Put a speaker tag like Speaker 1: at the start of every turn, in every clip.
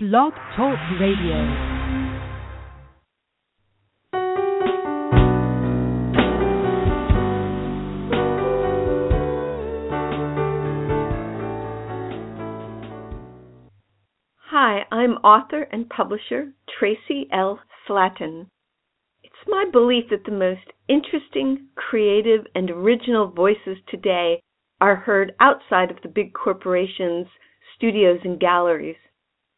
Speaker 1: Blog Talk Radio.
Speaker 2: Hi, I'm author and publisher Traci L. Slatton. It's my belief that the most interesting, creative, and original voices today are heard outside of the big corporations, studios, and galleries.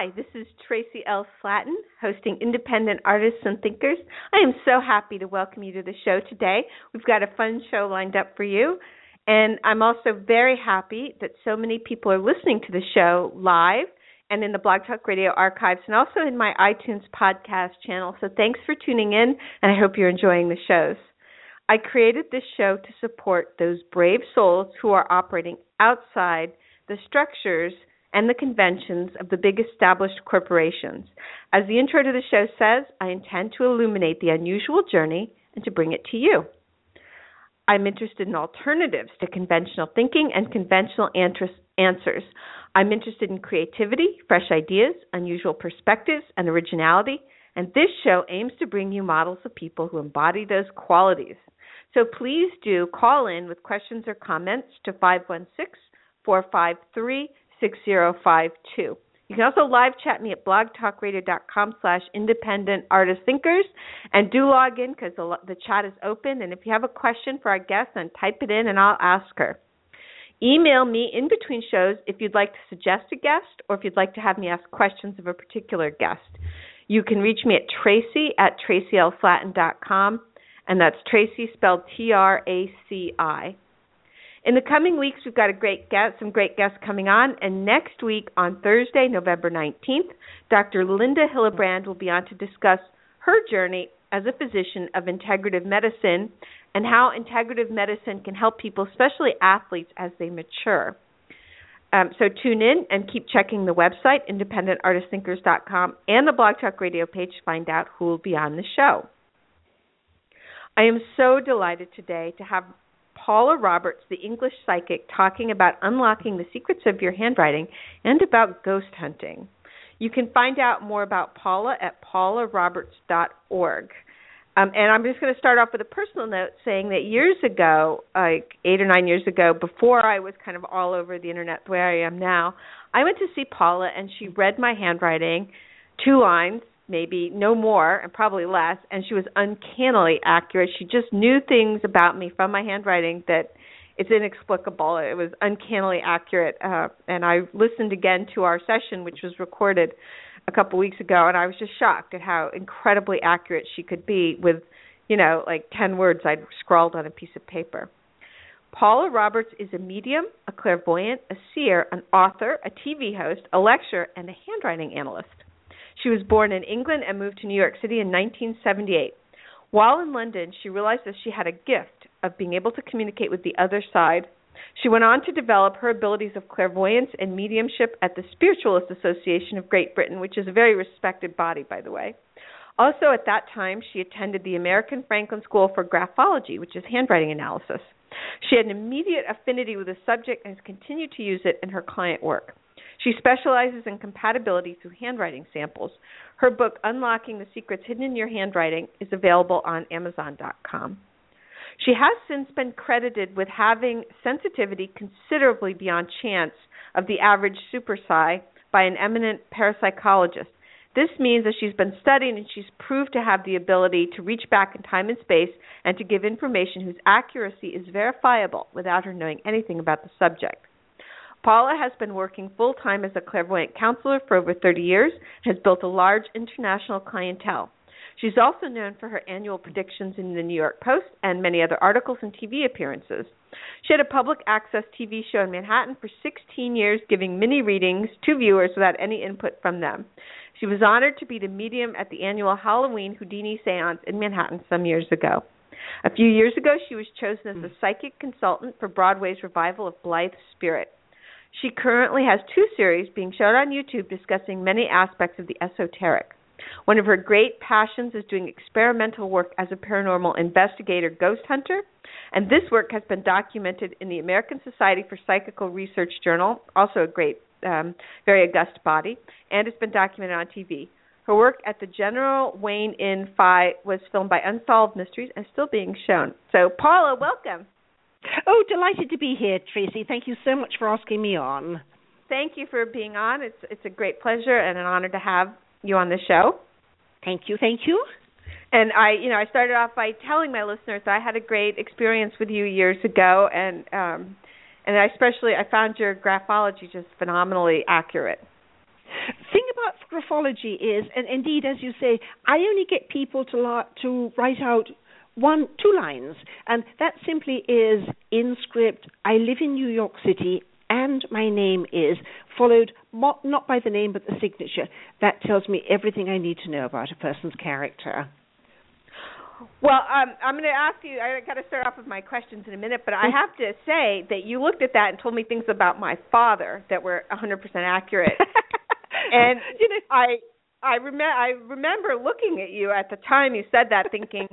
Speaker 2: Hi, this is Traci L. Slatton, hosting Independent Artists and Thinkers. I am so happy to welcome you to the show today. We've got a fun show lined up for you. And I'm also very happy that so many people are listening to the show live and in the Blog Talk Radio archives and also in my iTunes podcast channel. So thanks for tuning in, and I hope you're enjoying the shows. I created this show to support those brave souls who are operating outside the structures and the conventions of the big established corporations. As the intro to the show says, I intend to illuminate the unusual journey and to bring it to you. I'm interested in alternatives to conventional thinking and conventional answers. I'm interested in creativity, fresh ideas, unusual perspectives, and originality. And this show aims to bring you models of people who embody those qualities. So please do call in with questions or comments to 516 453 6052. You can also live chat me at blogtalkradio.com slash independent artist thinkers and do log in because the, the chat is open. And if you have a question for our guest, then type it in and I'll ask her. Email me in between shows if you'd like to suggest a guest or if you'd like to have me ask questions of a particular guest. You can reach me at traci at tracilslatton.com, and that's Traci spelled T R A C I. In the coming weeks, we've got a great guest, some great guests coming on, and next week on Thursday, November 19th, Dr. Linda Hillebrand will be on to discuss her journey as a physician of integrative medicine and how integrative medicine can help people, especially athletes, as they mature. Um, so tune in and keep checking the website, independentartistthinkers.com, and the Blog Talk Radio page to find out who will be on the show. I am so delighted today to have Paula Roberts, the English psychic, talking about unlocking the secrets of your handwriting and about ghost hunting. You can find out more about Paula at paularoberts.org. Um, and I'm just going to start off with a personal note saying that years ago, like eight or nine years ago, before I was kind of all over the internet the way I am now, I went to see Paula and she read my handwriting, two lines, maybe no more, and probably less, and she was uncannily accurate. She just knew things about me from my handwriting that it's inexplicable. It was uncannily accurate. Uh, and I listened again to our session, which was recorded a couple weeks ago, and I was just shocked at how incredibly accurate she could be with, you know, like 10 words I'd scrawled on a piece of paper. Paula Roberts is a medium, a clairvoyant, a seer, an author, a TV host, a lecturer, and a handwriting analyst. She was born in England and moved to New York City in 1978. While in London, she realized that she had a gift of being able to communicate with the other side she went on to develop her abilities of clairvoyance and mediumship at the Spiritualist Association of Great Britain, which is a very respected body, by the way. Also, at that time, she attended the American Franklin School for Graphology, which is handwriting analysis. She had an immediate affinity with the subject and has continued to use it in her client work. She specializes in compatibility through handwriting samples. Her book, Unlocking the Secrets Hidden in Your Handwriting, is available on Amazon.com. She has since been credited with having sensitivity considerably beyond chance of the average super psi by an eminent parapsychologist. This means that she's been studying and she's proved to have the ability to reach back in time and space and to give information whose accuracy is verifiable without her knowing anything about the subject. Paula has been working full time as a clairvoyant counselor for over 30 years and has built a large international clientele. She's also known for her annual predictions in the New York Post and many other articles and TV appearances. She had a public access TV show in Manhattan for 16 years, giving mini readings to viewers without any input from them. She was honored to be the medium at the annual Halloween Houdini seance in Manhattan some years ago. A few years ago, she was chosen as the psychic consultant for Broadway's revival of Blithe Spirit. She currently has two series being shown on YouTube discussing many aspects of the esoteric. One of her great passions is doing experimental work as a paranormal investigator ghost hunter, and this work has been documented in the American Society for Psychical Research Journal, also a great, um, very august body, and it's been documented on TV. Her work at the General Wayne Inn Phi was filmed by Unsolved Mysteries and still being shown. So, Paula, welcome.
Speaker 3: Oh, delighted to be here, Traci. Thank you so much for asking me on.
Speaker 2: Thank you for being on. It's it's a great pleasure and an honor to have you on the show.
Speaker 3: Thank you, thank you.
Speaker 2: And I, you know, I started off by telling my listeners that I had a great experience with you years ago, and um, and I especially I found your graphology just phenomenally accurate.
Speaker 3: Thing about graphology is, and indeed, as you say, I only get people to la- to write out one two lines and that simply is in script i live in new york city and my name is, followed not by the name but the signature. That tells me everything I need to know about a person's character.
Speaker 2: Well, um, I'm going to ask you. I got to start off with my questions in a minute, but I have to say that you looked at that and told me things about my father that were 100% accurate. and you know, I I remember I remember looking at you at the time you said that, thinking,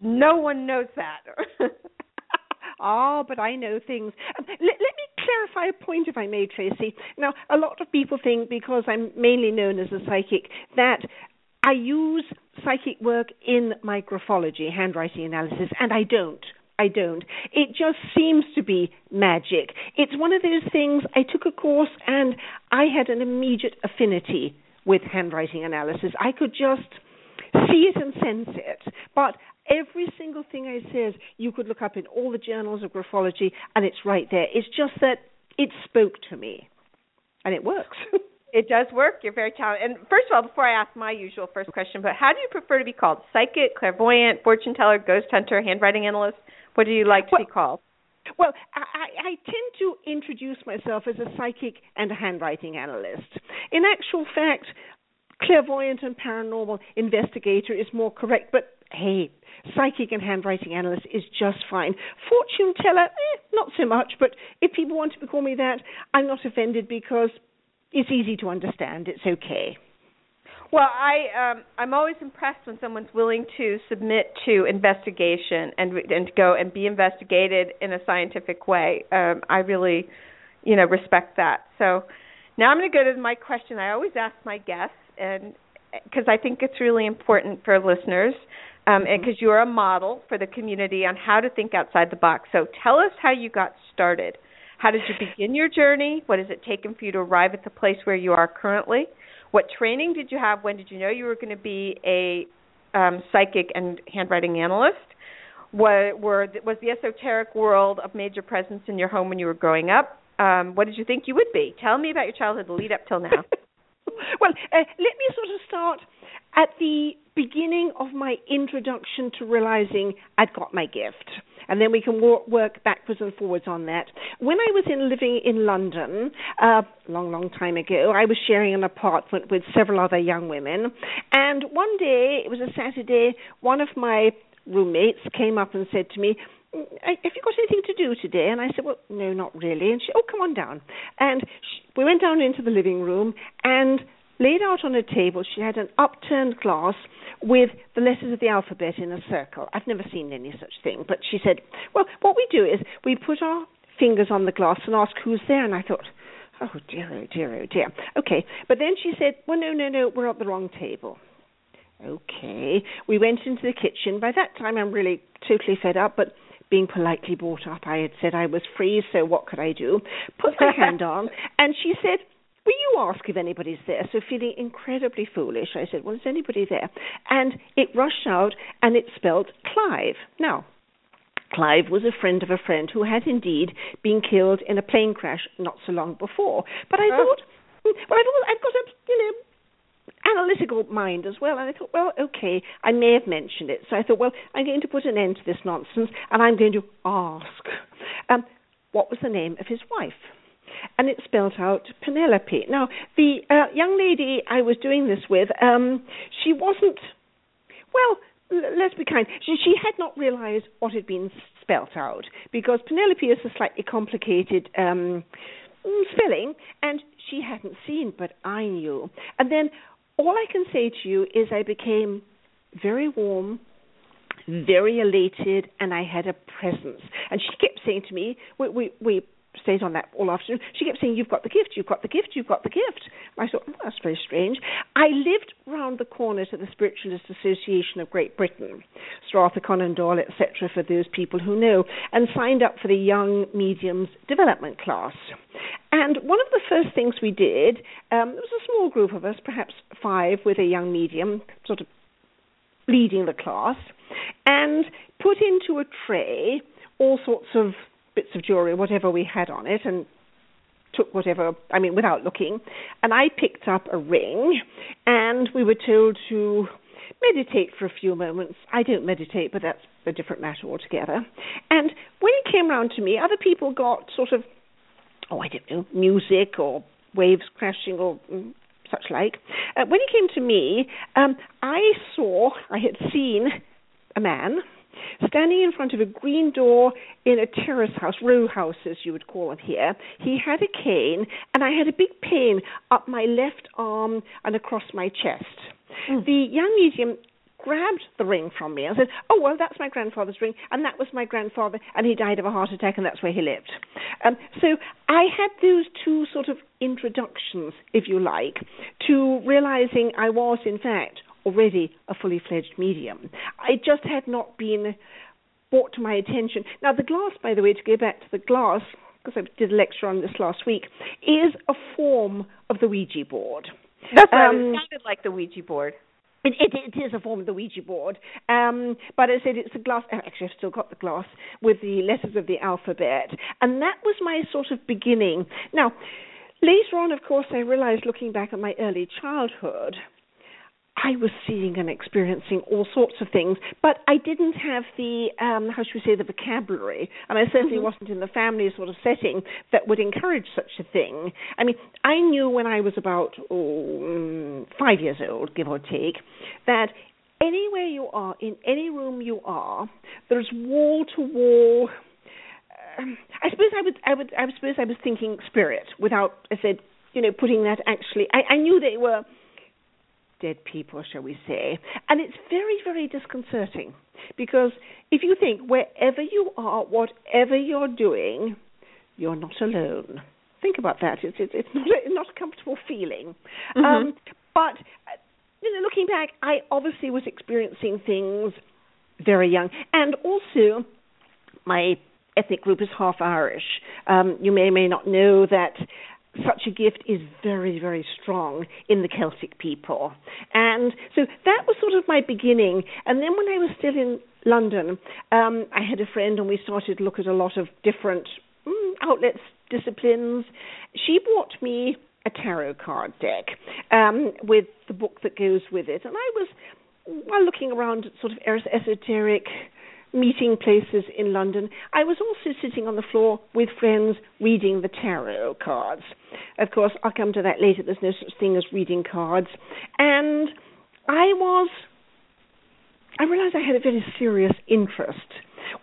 Speaker 2: no one knows that.
Speaker 3: Ah, but I know things. Um, let, let me clarify a point, if I may, Traci. Now, a lot of people think because I'm mainly known as a psychic that I use psychic work in my graphology, handwriting analysis, and I don't. I don't. It just seems to be magic. It's one of those things. I took a course and I had an immediate affinity with handwriting analysis. I could just see it and sense it. But every single thing I says you could look up in all the journals of graphology and it's right there. It's just that it spoke to me. And it works.
Speaker 2: it does work. You're very talented. And first of all, before I ask my usual first question, but how do you prefer to be called? Psychic, clairvoyant, fortune teller, ghost hunter, handwriting analyst? What do you like to
Speaker 3: well,
Speaker 2: be called?
Speaker 3: Well, I, I tend to introduce myself as a psychic and a handwriting analyst. In actual fact, clairvoyant and paranormal investigator is more correct, but hey, psychic and handwriting analyst is just fine. Fortune teller, eh, not so much, but if people want to call me that, I'm not offended because it's easy to understand. It's okay.
Speaker 2: Well, I um, I'm always impressed when someone's willing to submit to investigation and and to go and be investigated in a scientific way. Um, I really, you know, respect that. So now I'm going to go to my question. I always ask my guests, and because I think it's really important for listeners um, because mm-hmm. you're a model for the community on how to think outside the box. So tell us how you got started. How did you begin your journey? What has it taken for you to arrive at the place where you are currently? What training did you have? When did you know you were going to be a um, psychic and handwriting analyst? What were was the esoteric world of major presence in your home when you were growing up? Um, what did you think you would be? Tell me about your childhood, lead up till now.
Speaker 3: well, uh, let me sort of start at the beginning of my introduction to realizing I'd got my gift. And then we can work backwards and forwards on that. When I was in living in London, a uh, long, long time ago, I was sharing an apartment with several other young women. And one day, it was a Saturday, one of my roommates came up and said to me, have you got anything to do today? And I said, well, no, not really. And she, oh, come on down. And she, we went down into the living room, and laid out on a table, she had an upturned glass with the letters of the alphabet in a circle. I've never seen any such thing. But she said, Well, what we do is we put our fingers on the glass and ask who's there. And I thought, Oh dear, oh dear, oh dear. Okay. But then she said, Well, no, no, no, we're at the wrong table. Okay. We went into the kitchen. By that time, I'm really totally fed up, but being politely brought up, I had said I was free, so what could I do? Put my hand on, and she said, will you ask if anybody's there? So feeling incredibly foolish, I said, well, is anybody there? And it rushed out and it spelled Clive. Now, Clive was a friend of a friend who had indeed been killed in a plane crash not so long before. But I oh. thought, hmm, well, I thought I've got a, you know, analytical mind as well. And I thought, well, okay, I may have mentioned it. So I thought, well, I'm going to put an end to this nonsense and I'm going to ask, um, what was the name of his wife? And it spelled out Penelope. Now, the uh, young lady I was doing this with, um, she wasn't, well, let's be kind. She, she had not realized what had been spelt out because Penelope is a slightly complicated um, spelling, and she hadn't seen, but I knew. And then all I can say to you is I became very warm, very elated, and I had a presence. And she kept saying to me, we, we, we stayed on that all afternoon. She kept saying, "You've got the gift. You've got the gift. You've got the gift." I thought, oh, "That's very strange." I lived round the corner to the Spiritualist Association of Great Britain, Sir Arthur Conan Doyle, etc., for those people who know, and signed up for the Young Mediums Development class. And one of the first things we did, um, there was a small group of us, perhaps five, with a young medium, sort of leading the class, and put into a tray all sorts of bits of jewelry, whatever we had on it, and took whatever, I mean, without looking. And I picked up a ring, and we were told to meditate for a few moments. I don't meditate, but that's a different matter altogether. And when it came round to me, other people got sort of, oh, I don't know, music or waves crashing or mm, such like. Uh, when it came to me, um, I saw, I had seen a man standing in front of a green door in a terrace house, row house as you would call it here. He had a cane, and I had a big pain up my left arm and across my chest. Mm. The young medium grabbed the ring from me and said, "Oh well, that's my grandfather's ring, and that was my grandfather, and he died of a heart attack, and that's where he lived." Um, so I had those two sort of introductions, if you like, to realizing I was in fact already a fully fledged medium. It just had not been brought to my attention. Now, the glass, by the way, to go back to the glass, because I did a lecture on this last week, is a form of the Ouija board.
Speaker 2: That's um, it sounded like the Ouija board.
Speaker 3: It, it, it is a form of the Ouija board, um, but I said it's a glass. Actually, I've still got the glass with the letters of the alphabet, and that was my sort of beginning. Now, later on, of course, I realized, looking back at my early childhood, I was seeing and experiencing all sorts of things, but I didn't have the um, how should we say the vocabulary, and I certainly mm-hmm. wasn't in the family sort of setting that would encourage such a thing. I mean, I knew when I was about oh, mm, five years old, give or take, that anywhere you are, in any room you are, there's wall to wall. I suppose I would, I would, I suppose I was thinking spirit without, I said, you know, putting that actually. I, I knew they were dead people, shall we say. And it's very, very disconcerting because if you think wherever you are, whatever you're doing, you're not alone. Think about that. It's it's, it's not a, not a comfortable feeling. Mm-hmm. Um, but you know, looking back, I obviously was experiencing things very young, and also my ethnic group is half Irish. Um, you may or may not know that such a gift is very, very strong in the Celtic people. And so that was sort of my beginning. And then when I was still in London, um, I had a friend and we started to look at a lot of different mm, outlets, disciplines. She bought me a tarot card deck um, with the book that goes with it. And I was, while looking around at sort of esoteric meeting places in London, I was also sitting on the floor with friends reading the tarot cards. Of course, I'll come to that later. There's no such thing as reading cards. And I was, I realized I had a very serious interest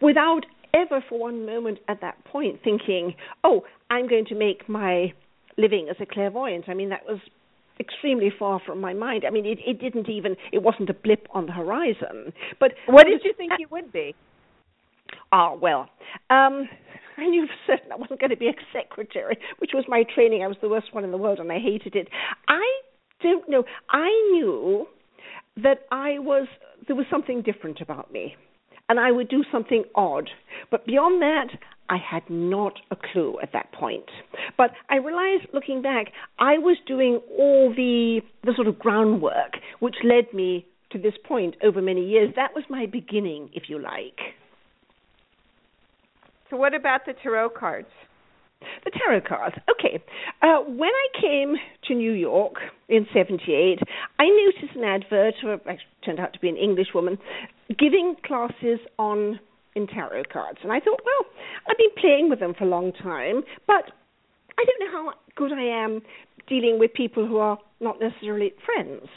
Speaker 3: without ever for one moment at that point thinking, oh, I'm going to make my living as a clairvoyant. I mean, that was extremely far from my mind. I mean, it, it didn't even, it wasn't a blip on the horizon. But
Speaker 2: what did you think uh, it would be?
Speaker 3: Ah, well, um, I knew for certain I wasn't going to be a secretary, which was my training. I was the worst one in the world, and I hated it. I don't know. I knew that I was there was something different about me, and I would do something odd. But beyond that, I had not a clue at that point. But I realized looking back, I was doing all the the sort of groundwork which led me to this point over many years. That was my beginning, if you like.
Speaker 2: So what about the tarot cards?
Speaker 3: The tarot cards. Okay. Uh, when I came to New York in 78, I noticed an advert, or actually turned out to be an English woman, giving classes on in tarot cards. And I thought, well, I've been playing with them for a long time, but I don't know how good I am dealing with people who are not necessarily friends.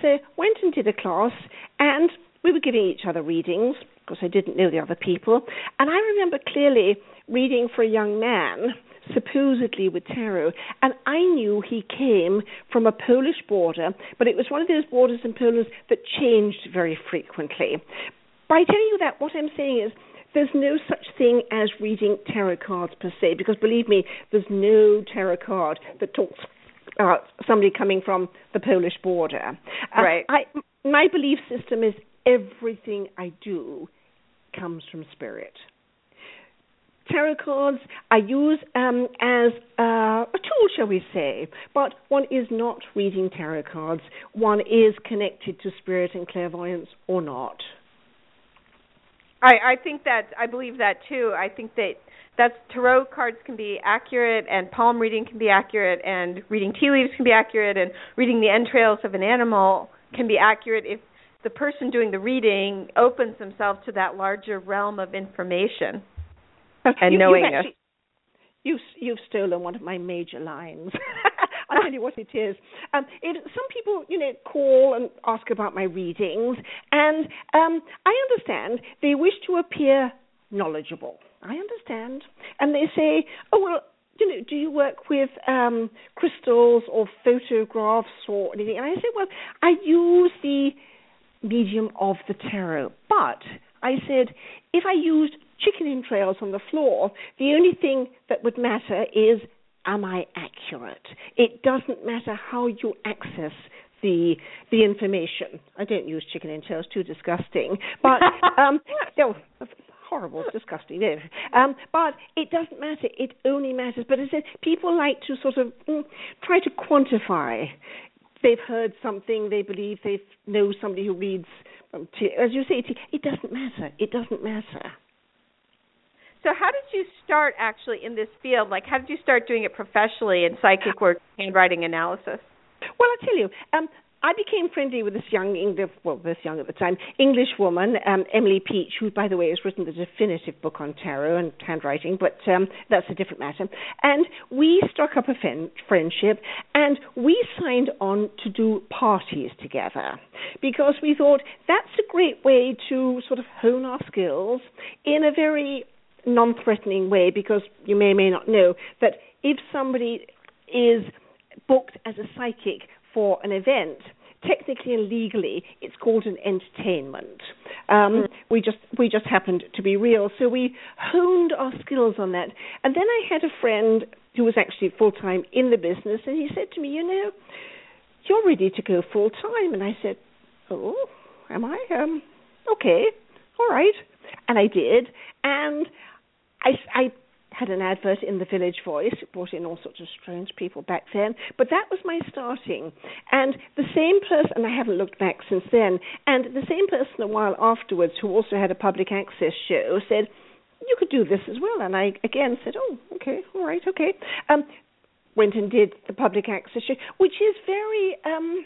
Speaker 3: So went and did a class, and we were giving each other readings because I didn't know the other people. And I remember clearly reading for a young man, supposedly with tarot, and I knew he came from a Polish border, but it was one of those borders in Poland that changed very frequently. By telling you that, what I'm saying is there's no such thing as reading tarot cards per se, because believe me, there's no tarot card that talks about somebody coming from the Polish border.
Speaker 2: Uh, right.
Speaker 3: Uh, I, my belief system is everything I do comes from spirit. Tarot cards I use um, as uh, a tool, shall we say, but one is not reading tarot cards. One is connected to spirit and clairvoyance or not.
Speaker 2: I, I think that I believe that too. I think that that's tarot cards can be accurate and palm reading can be accurate and reading tea leaves can be accurate and reading the entrails of an animal can be accurate if the person doing the reading opens themselves to that larger realm of information and
Speaker 3: you,
Speaker 2: knowing
Speaker 3: you've, actually, you've, you've stolen one of my major lines. I'll tell you what it is. Um, it, some people, you know, call and ask about my readings, and um, I understand they wish to appear knowledgeable. I understand, and they say, "Oh well, you know, do you work with um, crystals or photographs or anything?" And I say, "Well, I use the medium of the tarot, but." I said, if I used chicken entrails on the floor, the only thing that would matter is am I accurate? It doesn't matter how you access the the information. I don't use chicken and entrails; too disgusting. But um, no, horrible, disgusting. No. Um, but it doesn't matter. It only matters. But as I said, people like to sort of mm, try to quantify. They've heard something. They believe they know somebody who reads. Um, t- as you say, t- it doesn't matter. It doesn't matter.
Speaker 2: So how did you start actually in this field? Like how did you start doing it professionally in psychic work, handwriting analysis?
Speaker 3: Well, I'll tell you. Um, I became friendly with this young English, well, this young at the time, English woman, um, Emily Peach, who, by the way, has written the definitive book on tarot and handwriting, but um, that's a different matter. And we struck up a friendship, and we signed on to do parties together because we thought that's a great way to sort of hone our skills in a very non-threatening way because you may or may not know that if somebody is booked as a psychic for an event, technically and legally, it's called an entertainment. Um, mm. We just we just happened to be real, so we honed our skills on that. And then I had a friend who was actually full time in the business, and he said to me, "You know, you're ready to go full time." And I said, "Oh, am I? Um, okay, all right." And I did, and I, I had an advert in the Village Voice. Brought in all sorts of strange people back then. But that was my starting. And the same person, and I haven't looked back since then, and the same person a while afterwards who also had a public access show said, you could do this as well. And I again said, oh, okay, all right, okay. Um, went and did the public access show, which is very, um,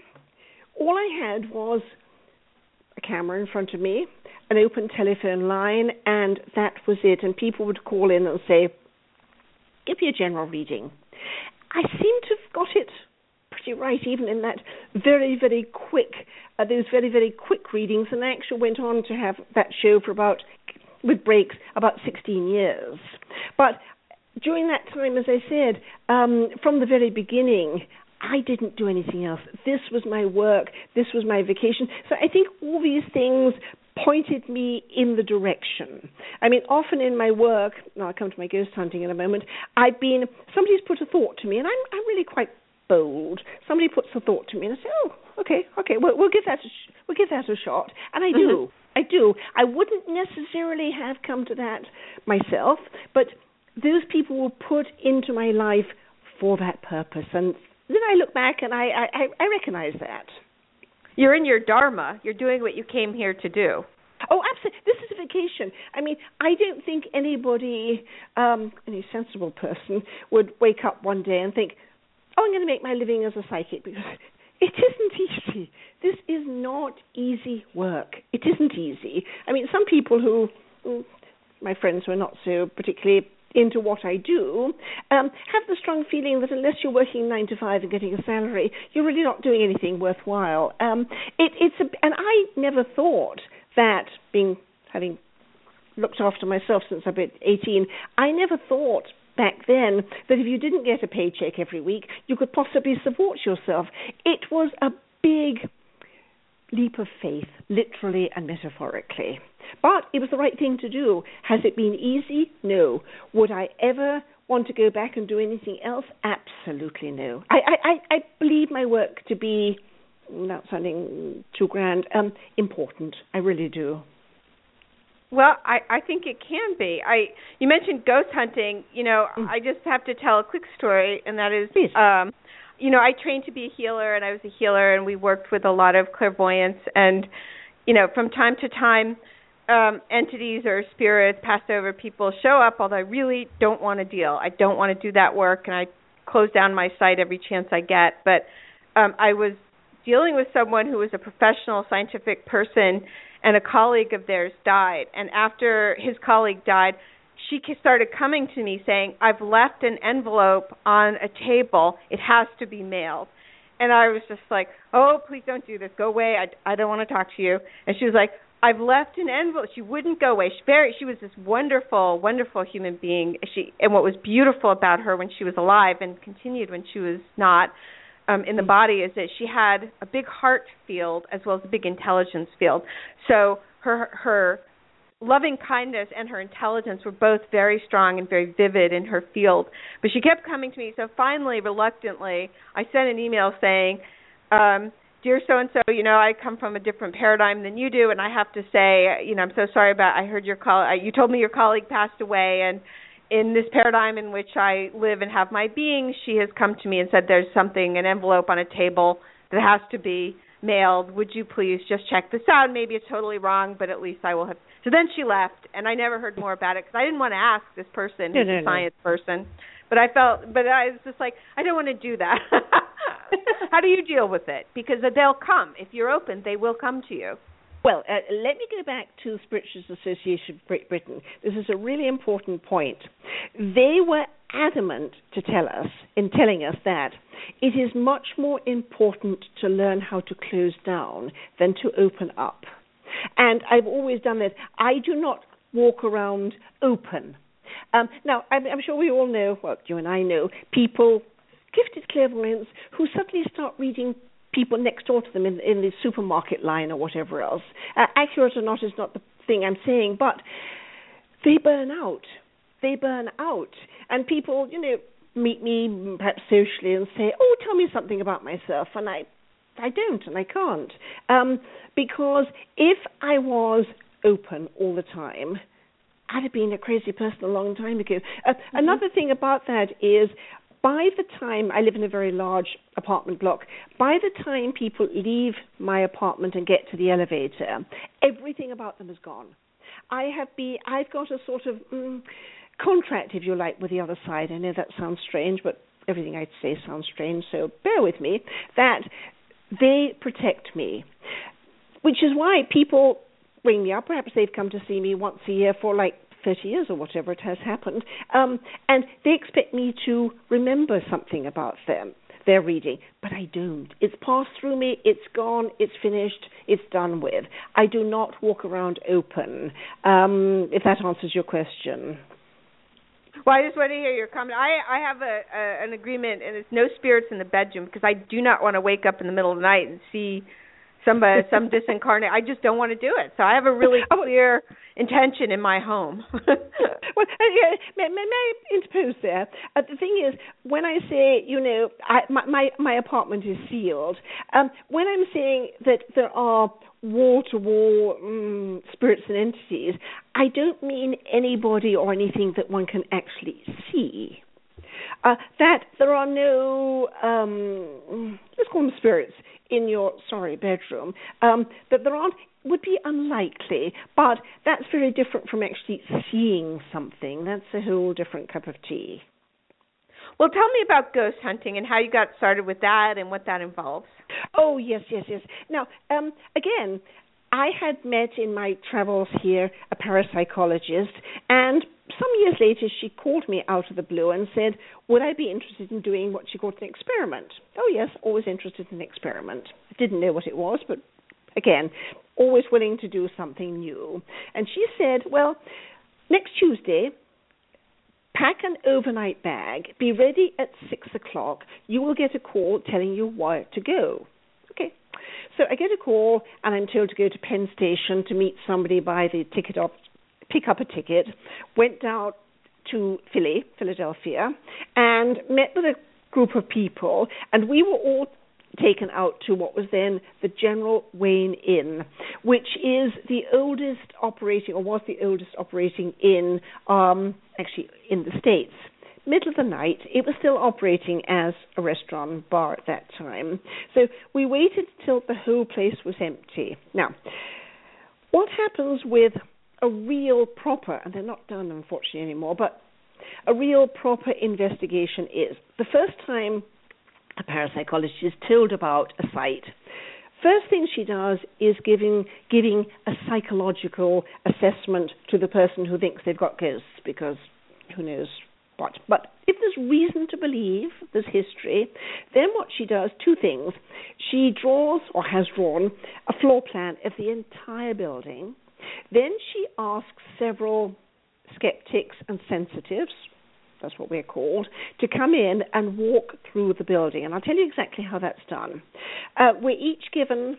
Speaker 3: all I had was a camera in front of me, an open telephone line, and that was it. And people would call in and say, Give me a general reading. I seem to have got it pretty right, even in that very, very quick, uh, those very, very quick readings. And I actually went on to have that show for about, with breaks, about 16 years. But during that time, as I said, um, from the very beginning, I didn't do anything else. This was my work. This was my vacation. So I think all these things pointed me in the direction. I mean, often in my work, now I'll come to my ghost hunting in a moment, I've been, somebody's put a thought to me, and I'm, I'm really quite bold. Somebody puts a thought to me, and I say, oh, okay, okay, we'll, we'll give that a sh- we'll give that a shot, and I do.
Speaker 2: Mm-hmm.
Speaker 3: I do. I wouldn't necessarily have come to that myself, but those people were put into my life for that purpose. And then I look back and I, I, I recognize that.
Speaker 2: You're in your dharma. You're doing what you came here to do.
Speaker 3: Oh, absolutely. This is a vacation. I mean, I don't think anybody, um, any sensible person, would wake up one day and think, oh, I'm going to make my living as a psychic because it isn't easy. This is not easy work. It isn't easy. I mean, some people who, who my friends who are not so particularly into what I do, um, have the strong feeling that unless you're working nine to five and getting a salary, you're really not doing anything worthwhile. Um, it, it's a, and I never thought that being having looked after myself since I've been 18, I never thought back then that if you didn't get a paycheck every week, you could possibly support yourself. It was a big leap of faith, literally and metaphorically. But it was the right thing to do. Has it been easy? No. Would I ever want to go back and do anything else? Absolutely no. I, I, I believe my work to be, without sounding too grand, um, important. I really do.
Speaker 2: Well, I I think it can be. I you mentioned ghost hunting. You know, mm. I just have to tell a quick story, and that is,
Speaker 3: Please.
Speaker 2: um, you know, I trained to be a healer, and I was a healer, and we worked with a lot of clairvoyants, and you know, from time to time, um, entities or spirits, passed over people show up. Although I really don't want to deal, I don't want to do that work, and I close down my sight every chance I get. But um, I was dealing with someone who was a professional scientific person and a colleague of theirs died. And after his colleague died, she started coming to me saying, I've left an envelope on a table. It has to be mailed. And I was just like, oh, please don't do this. Go away. I, I don't want to talk to you. And she was like, I've left an envelope. She wouldn't go away. She very she was this wonderful, wonderful human being. She and what was beautiful about her when she was alive and continued when she was not um, in the body is that she had a big heart field as well as a big intelligence field. So her her loving kindness and her intelligence were both very strong and very vivid in her field. But she kept coming to me. So finally, reluctantly, I sent an email saying, um, "Dear so and so, you know I come from a different paradigm than you do, and I have to say, you know, I'm so sorry about. I heard your call. Uh, you told me your colleague passed away, and." in this paradigm in which I live and have my being, she has come to me and said there's something, an envelope on a table that has to be mailed. Would you please just check this out? Maybe it's totally wrong, but at least I will have. So then she left, and I never heard more about it because I didn't want to ask this person,
Speaker 3: no,
Speaker 2: who's
Speaker 3: no,
Speaker 2: a science no. person. But I felt, but I was just like, I don't want to do that. How do you deal with it? Because they'll come if you're open. They will come to you.
Speaker 3: Well, uh, let me go back to the Spiritualist Association of Great Britain. This is a really important point. They were adamant to tell us, in telling us that it is much more important to learn how to close down than to open up. And I've always done this. I do not walk around open. Um, now, I'm, I'm sure we all know, well, you and I know, people gifted clairvoyants who suddenly start reading people next door to them in, in the supermarket line or whatever else. Uh, accurate or not is not the thing I'm saying, but they burn out. They burn out. And people, you know, meet me perhaps socially and say, "Oh, tell me something about myself," and I, I don't, and I can't, um, because if I was open all the time, I'd have been a crazy person a long time ago. Uh, mm-hmm. Another thing about that is by the time I live in a very large apartment block, by the time people leave my apartment and get to the elevator, everything about them is gone. I have be I've got a sort of mm, contract, if you like, with the other side. I know that sounds strange, but everything I say sounds strange, so bear with me. That they protect me, which is why people ring me up. Perhaps they've come to see me once a year for like 30 years or whatever it has happened. Um, and they expect me to remember something about them, their reading, but I don't. It's passed through me, it's gone, it's finished, it's done with. I do not walk around open, um, if that answers your question.
Speaker 2: Well, I just want to hear your comment. I I have a, a an agreement, and it's no spirits in the bedroom because I do not want to wake up in the middle of the night and see somebody some disincarnate. I just don't want to do it. So I have a really clear intention in my home.
Speaker 3: well, uh, may, may, may I interpose there? Uh, the thing is, when I say, you know, I, my, my my apartment is sealed, um, when I'm saying that there are wall to wall spirits and entities, I don't mean anybody or anything that one can actually see. Uh, that there are no, um, let's call them spirits, in your sorry bedroom. Um, that there aren't would be unlikely, but that's very different from actually seeing something. That's a whole different cup of tea.
Speaker 2: Well, tell me about ghost hunting and how you got started with that and what that involves.
Speaker 3: Oh, yes, yes, yes. Now, um, again, I had met in my travels here a parapsychologist, and some years later she called me out of the blue and said, Would I be interested in doing what she called an experiment? Oh, yes, always interested in an experiment. I didn't know what it was, but again, always willing to do something new. And she said, Well, next Tuesday, pack an overnight bag, be ready at six o'clock. You will get a call telling you where to go. Okay. So I get a call and I'm told to go to Penn Station to meet somebody by the ticket op, pick up a ticket. Went down to Philly, Philadelphia, and met with a group of people, and we were all taken out to what was then the General Wayne Inn, which is the oldest operating, or was the oldest operating inn, um, actually in the States. Middle of the night, it was still operating as a restaurant bar at that time. So we waited till the whole place was empty. Now, what happens with a real proper, and they're not done unfortunately anymore, but a real proper investigation is the first time a parapsychologist is told about a site, first thing she does is giving giving a psychological assessment to the person who thinks they've got ghosts because who knows what. But if there's reason to believe there's history, then what she does two things. She draws or has drawn a floor plan of the entire building. Then she asks several skeptics and sensitives that's what we're called, to come in and walk through the building. And I'll tell you exactly how that's done. Uh, we're each given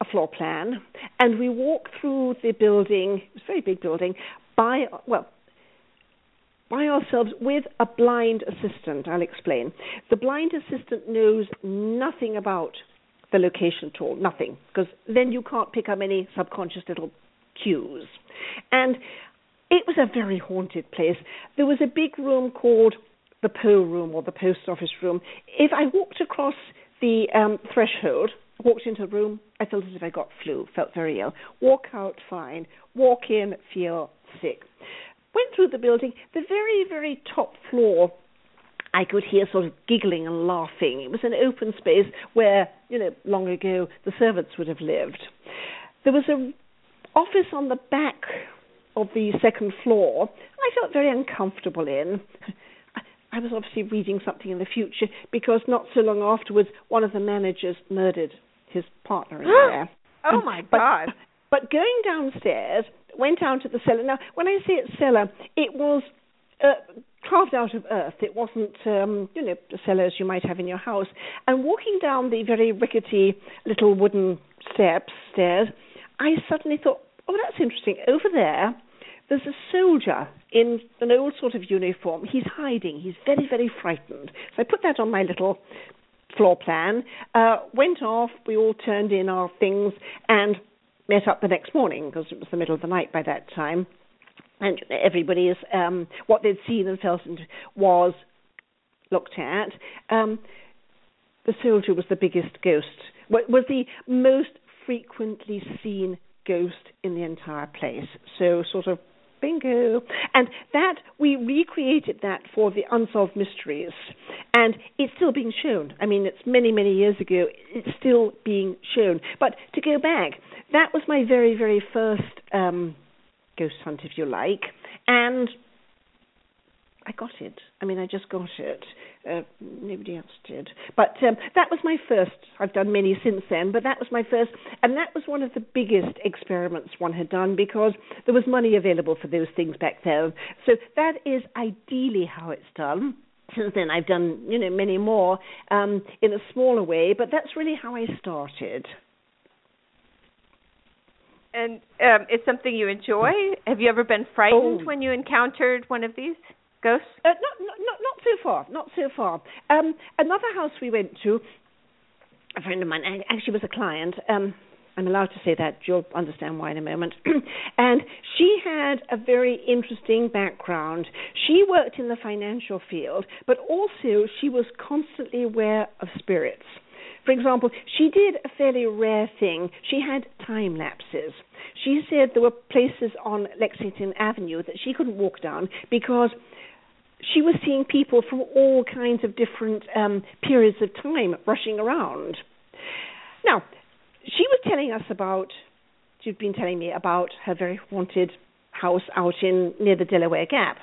Speaker 3: a floor plan, and we walk through the building. It's a very big building by well by ourselves with a blind assistant. I'll explain. The blind assistant knows nothing about the location at all, nothing, because then you can't pick up any subconscious little cues. And it was a very haunted place. There was a big room called the Poe Room or the Post Office Room. If I walked across the um, threshold, walked into the room, I felt as if I got flu, felt very ill. Walk out fine, walk in, feel sick. Went through the building, the very, very top floor I could hear sort of giggling and laughing. It was an open space where, you know, long ago the servants would have lived. There was an office on the back of the second floor, I felt very uncomfortable in. I was obviously reading something in the future because not so long afterwards, one of the managers murdered his partner in there.
Speaker 2: oh my God!
Speaker 3: But, but going downstairs, went down to the cellar. Now, when I say it's cellar, it was uh, carved out of earth. It wasn't, um, you know, the cellars you might have in your house. And walking down the very rickety little wooden steps, stairs, I suddenly thought, oh, that's interesting. Over there, there's a soldier in an old sort of uniform. He's hiding. He's very, very frightened. So I put that on my little floor plan. Uh, went off. We all turned in our things and met up the next morning because it was the middle of the night by that time. And everybody's um, what they'd seen and felt was looked at. Um, the soldier was the biggest ghost. Was the most frequently seen ghost in the entire place. So sort of bingo. And that we recreated that for the unsolved mysteries, and it's still being shown. I mean, it's many many years ago. It's still being shown. But to go back, that was my very very first um, ghost hunt, if you like, and I got it. I mean, I just got it. Uh, nobody else did. But um, that was my first. I've done many since then, but that was my first. And that was one of the biggest experiments one had done because there was money available for those things back then. So that is ideally how it's done. Since then, I've done you know many more um, in a smaller way, but that's really how I started.
Speaker 2: And um, it's something you enjoy. Have you ever been frightened
Speaker 3: Oh.
Speaker 2: when you encountered one of these ghosts?
Speaker 3: Uh, not, not, not, so far. Not so far. Um, another house we went to, a friend of mine actually was a client. Um, I'm allowed to say that. You'll understand why in a moment. and she had a very interesting background. She worked in the financial field, but also she was constantly aware of spirits. For example, she did a fairly rare thing. She had time lapses. She said there were places on Lexington Avenue that she couldn't walk down because she was seeing people from all kinds of different um, periods of time rushing around. Now, she was telling us about, she'd been telling me about her very haunted house out in near the Delaware Gap.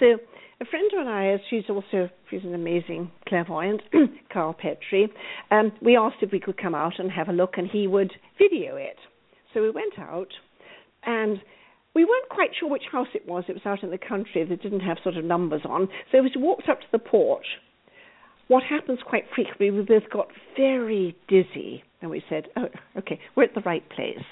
Speaker 3: So a friend of ours, she's also she's an amazing clairvoyant, Carl Petrie. Um, we asked if we could come out and have a look, and he would video it. So we went out, and we weren't quite sure which house it was. It was out in the country that didn't have sort of numbers on. So as we walked up to the porch, what happens quite frequently, we both got very dizzy. And we said, oh, okay, we're at the right place.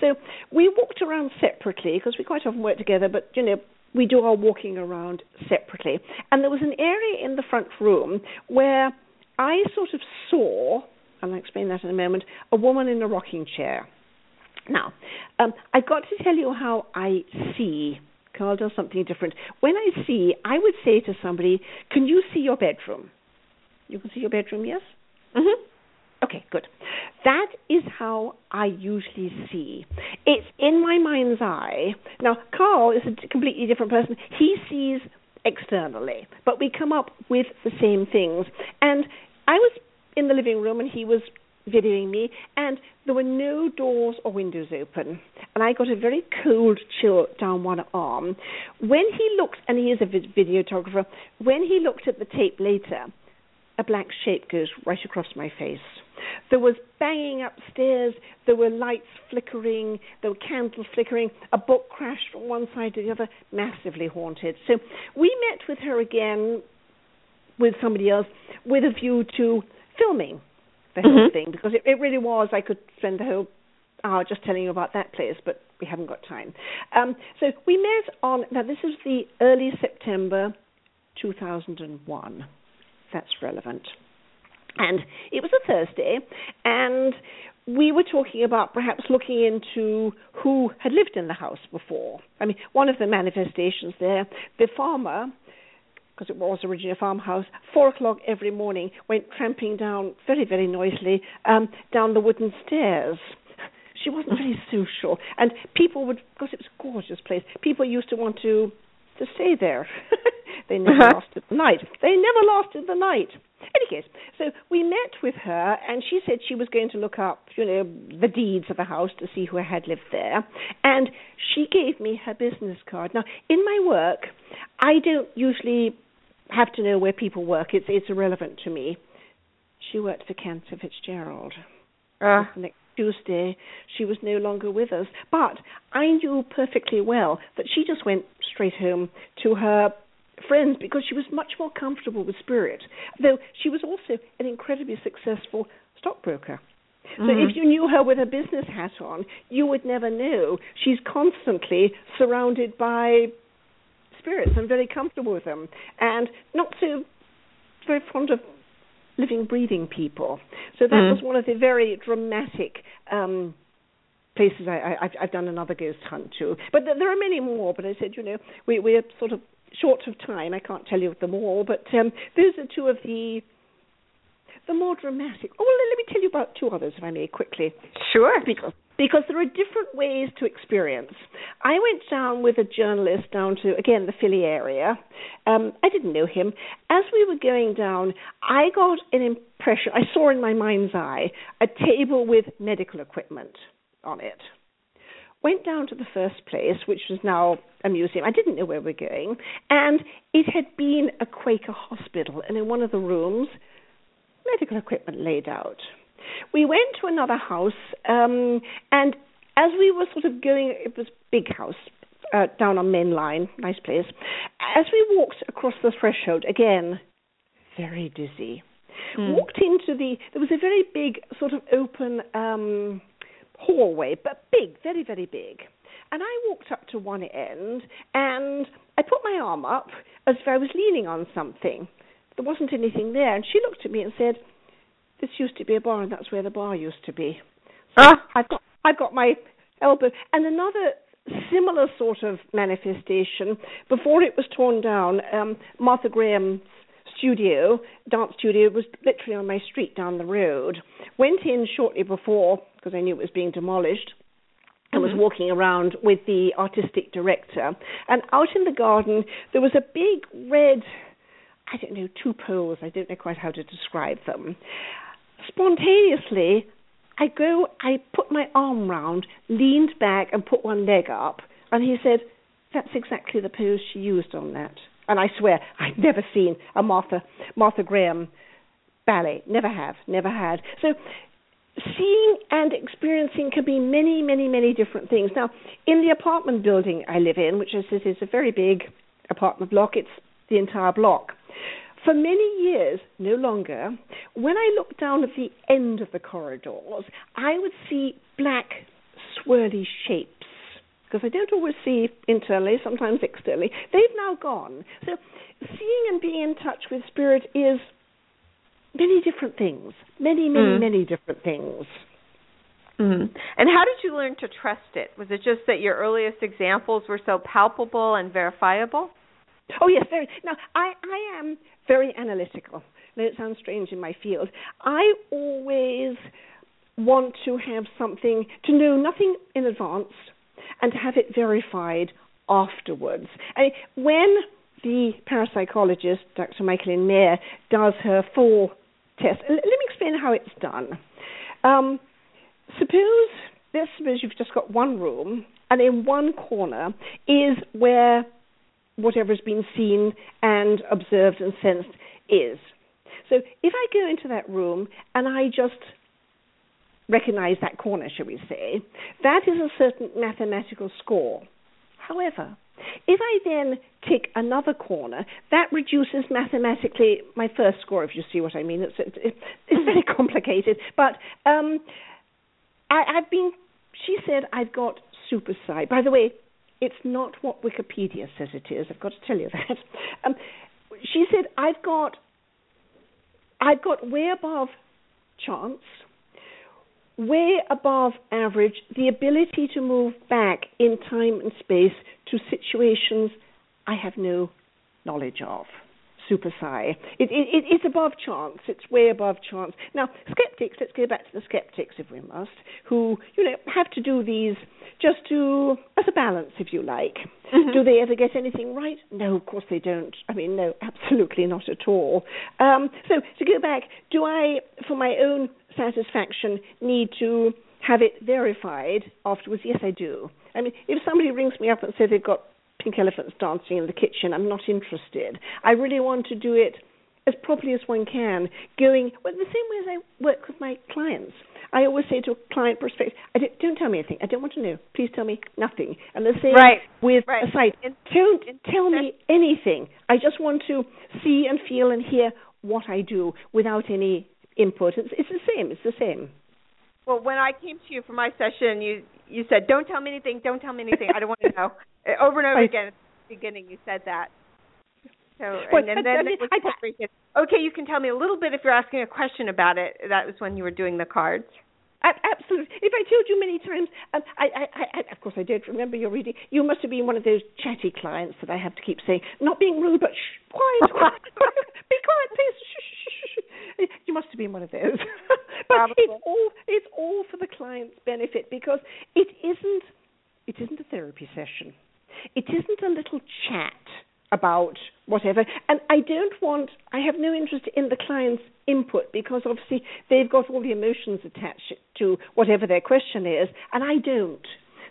Speaker 3: So we walked around separately because we quite often work together, but, you know, we do our walking around separately. And there was an area in the front room where I sort of saw, and I'll explain that in a moment, a woman in a rocking chair. Now, um, I've got to tell you how I see. Carl does something different. When I see, I would say to somebody, Can you see your bedroom? You can see your bedroom, yes?
Speaker 2: Mm-hmm.
Speaker 3: Okay, good. That is how I usually see. It's in my mind's eye. Now, Carl is a completely different person. He sees externally, but we come up with the same things. And I was in the living room and he was videoing me, and there were no doors or windows open. And I got a very cold chill down one arm. When he looked, and he is a videographer, when he looked at the tape later, a black shape goes right across my face. There was banging upstairs, there were lights flickering, there were candles flickering, a book crashed from one side to the other, massively haunted. So we met with her again with somebody else with a view to filming the whole
Speaker 2: Mhm.
Speaker 3: thing because it, it really was. I could spend the whole hour just telling you about that place, but we haven't got time. Um, so we met on now. This is the early September 2001. That's relevant, and it was a Thursday, and we were talking about perhaps looking into who had lived in the house before. I mean, one of the manifestations there, the farmer because it was originally a farmhouse, four o'clock every morning went tramping down very, very noisily um, down the wooden stairs. She wasn't very social, and people would, because it was a gorgeous place, people used to want to to stay there. they never
Speaker 2: Uh-huh.
Speaker 3: lasted the night. They never lasted the night. Any case, so we met with her, and she said she was going to look up, you know, the deeds of the house to see who had lived there, and she gave me her business card. Now, in my work, I don't usually have to know where people work. It's it's irrelevant to me. She worked for Cantor Fitzgerald.
Speaker 2: Uh,
Speaker 3: next Tuesday, she was no longer with us. But I knew perfectly well that she just went straight home to her friends because she was much more comfortable with spirit. Though she was also an incredibly successful stockbroker. So
Speaker 2: Mhm.
Speaker 3: if you knew her with a business hat on, you would never know. She's constantly surrounded by spirits and very comfortable with them, and not so very fond of living, breathing people. So that
Speaker 2: Mm.
Speaker 3: was one of the very dramatic um, places I, I, I've, I've done another ghost hunt to. But th- there are many more. But I said, you know, we, we're sort of short of time. I can't tell you them all. But um, those are two of the the more dramatic. Oh, well, let me tell you about two others, if I may, quickly
Speaker 2: sure.
Speaker 3: because because there are different ways to experience. I went down with a journalist down to again the Philly area. Um, I didn't know him. As we were going down, I got an impression. I saw in my mind's eye a table with medical equipment on it. Went down to the first place, which was now a museum. I didn't know where we were going, and it had been a Quaker hospital, and in one of the rooms, medical equipment laid out. We went to another house, um, and as we were sort of going, it was a big house uh, down on Main Line, nice place. As we walked across the threshold, again, very dizzy.
Speaker 2: Mm.
Speaker 3: Walked into the, there was a very big sort of open um, hallway, but big, very, very big. And I walked up to one end, and I put my arm up as if I was leaning on something. There wasn't anything there, and she looked at me and said, "This used to be a bar, and that's where the bar used to be." So
Speaker 2: Ah.
Speaker 3: I've got I've got my elbow. And another similar sort of manifestation, before it was torn down, um, Martha Graham's studio, dance studio, was literally on my street down the road. Went in shortly before, because I knew it was being demolished. I was
Speaker 2: Mm-hmm.
Speaker 3: walking around with the artistic director, and out in the garden there was a big red, I don't know, two poles. I don't know quite how to describe them. Spontaneously, I go, I put my arm round, leaned back, and put one leg up, and he said, "That's exactly the pose she used on that." And I swear, I'd never seen a Martha Martha Graham ballet. Never have, never had. So seeing and experiencing can be many, many, many different things. Now, in the apartment building I live in, which is, is a very big apartment block, it's the entire block. For many years, no longer, when I looked down at the end of the corridors, I would see black, swirly shapes. Because I don't always see internally, sometimes externally. They've now gone. So, seeing and being in touch with spirit is many different things. Many, many,
Speaker 2: Mm.
Speaker 3: many different things.
Speaker 2: Mm. And how did you learn to trust it? Was it just that your earliest examples were so palpable and verifiable?
Speaker 3: Oh yes, very. Now I I am very analytical. Now it sounds strange in my field. I always want to have something to know nothing in advance and to have it verified afterwards. When the parapsychologist, Dr. Michaeline Mayer, does her full test, let me explain how it's done. Um, suppose, let's suppose you've just got one room, and in one corner is where whatever's been seen and observed and sensed is. So if I go into that room and I just recognize that corner, shall we say, that is a certain mathematical score. However, if I then tick another corner, that reduces mathematically my first score, if you see what I mean. It's, it, it's very complicated. But um, I, I've been, she said I've got super sight. By the way, it's not what Wikipedia says it is. I've got to tell you that. Um, she said I've got, I've got way above chance, way above average, the ability to move back in time and space to situations I have no knowledge of. Super psi. It, it, it, it's above chance. It's way above chance. Now, skeptics, let's go back to the skeptics if we must, who, you know, have to do these just to, as a balance, if you like.
Speaker 2: Mhm.
Speaker 3: Do they ever get anything right? No, of course they don't. I mean, no, absolutely not at all. Um, so, to go back, do I, for my own satisfaction, need to have it verified afterwards? Yes, I do. I mean, if somebody rings me up and says they've got pink elephants dancing in the kitchen, I'm not interested. I really want to do it as properly as one can, going well the same way as I work with my clients. I always say to a client prospect, I don't, don't tell me anything. I don't want to know. Please tell me nothing. And the same
Speaker 2: Right,
Speaker 3: with
Speaker 2: right.
Speaker 3: a site. Don't tell me anything. I just want to see and feel and hear what I do without any input. It's, it's the same. It's the same.
Speaker 2: Well, when I came to you for my session, you you said, "Don't tell me anything. Don't tell me anything. I don't want to know." Over and over again at the beginning, you said that. So,
Speaker 3: Well,
Speaker 2: and, then
Speaker 3: I-
Speaker 2: then
Speaker 3: I
Speaker 2: it was
Speaker 3: I-
Speaker 2: Okay, you can tell me a little bit if you're asking a question about it. That was when you were doing the cards.
Speaker 3: Absolutely. If I told you many times, um, I, I, I, of course I don't remember your reading. You must have been one of those chatty clients that I have to keep saying, not being rude, but shh, quiet, quiet, be quiet, please. Shh, shh, shh, shh. You must have been one of those. but
Speaker 2: Probably.
Speaker 3: it's all it's all for the client's benefit because it isn't it isn't a therapy session. It isn't a little chat about whatever. And I don't want, I have no interest in the client's input because obviously they've got all the emotions attached to whatever their question is, and I don't.